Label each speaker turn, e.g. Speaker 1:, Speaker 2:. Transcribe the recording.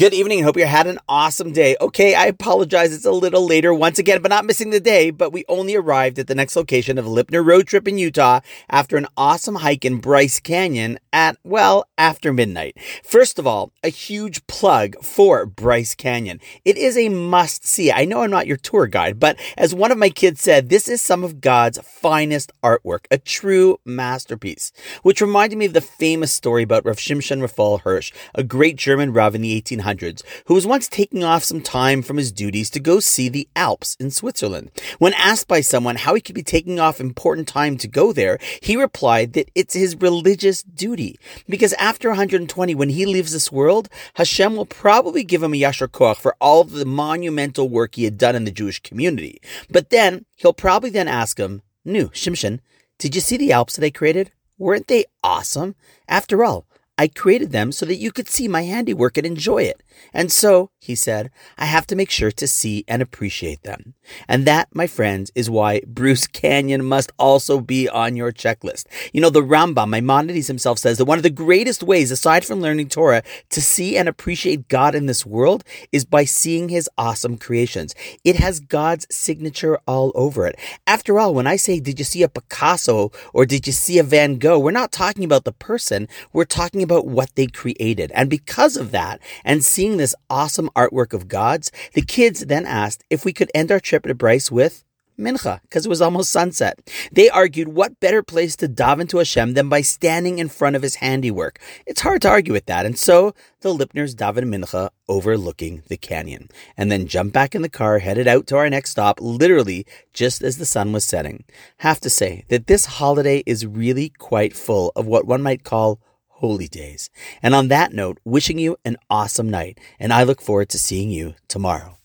Speaker 1: Good evening. Hope you had an awesome day. Okay, I apologize. It's a little later once again, but not missing the day. But we only arrived at the next location of Lipner Road Trip in Utah after an awesome hike in Bryce Canyon at, well, after midnight. First of all, a huge plug for Bryce Canyon. It is a must see. I know I'm not your tour guide, but as one of my kids said, this is some of God's finest artwork, a true masterpiece, which reminded me of the famous story about Rav Shimshon Raphael Hirsch, a great German Rav in the 1800s who was once taking off some time from his duties to go see the Alps in Switzerland. When asked by someone how he could be taking off important time to go there, he replied that it's his religious duty. Because after 120, when he leaves this world, Hashem will probably give him a Yashar Koach for all the monumental work he had done in the Jewish community. But then he'll probably then ask him, Nu, Shimshon, did you see the Alps that I created? Weren't they awesome? After all, I created them so that you could see my handiwork and enjoy it. And so, he said, I have to make sure to see and appreciate them. And that, my friends, is why Bruce Canyon must also be on your checklist. You know, the Rambam, Maimonides himself says that one of the greatest ways, aside from learning Torah, to see and appreciate God in this world is by seeing his awesome creations. It has God's signature all over it. After all, when I say, did you see a Picasso or did you see a Van Gogh, we're not talking about the person, we're talking about what they created. And because of that, and seeing this awesome artwork of God's, the kids then asked if we could end our trip to Bryce with mincha because it was almost sunset. They argued what better place to daven to Hashem than by standing in front of his handiwork. It's hard to argue with that. And so the Lipners daven mincha overlooking the canyon and then jumped back in the car, headed out to our next stop, literally just as the sun was setting. Have to say that this holiday is really quite full of what one might call holy days. And on that note, wishing you an awesome night, and I look forward to seeing you tomorrow.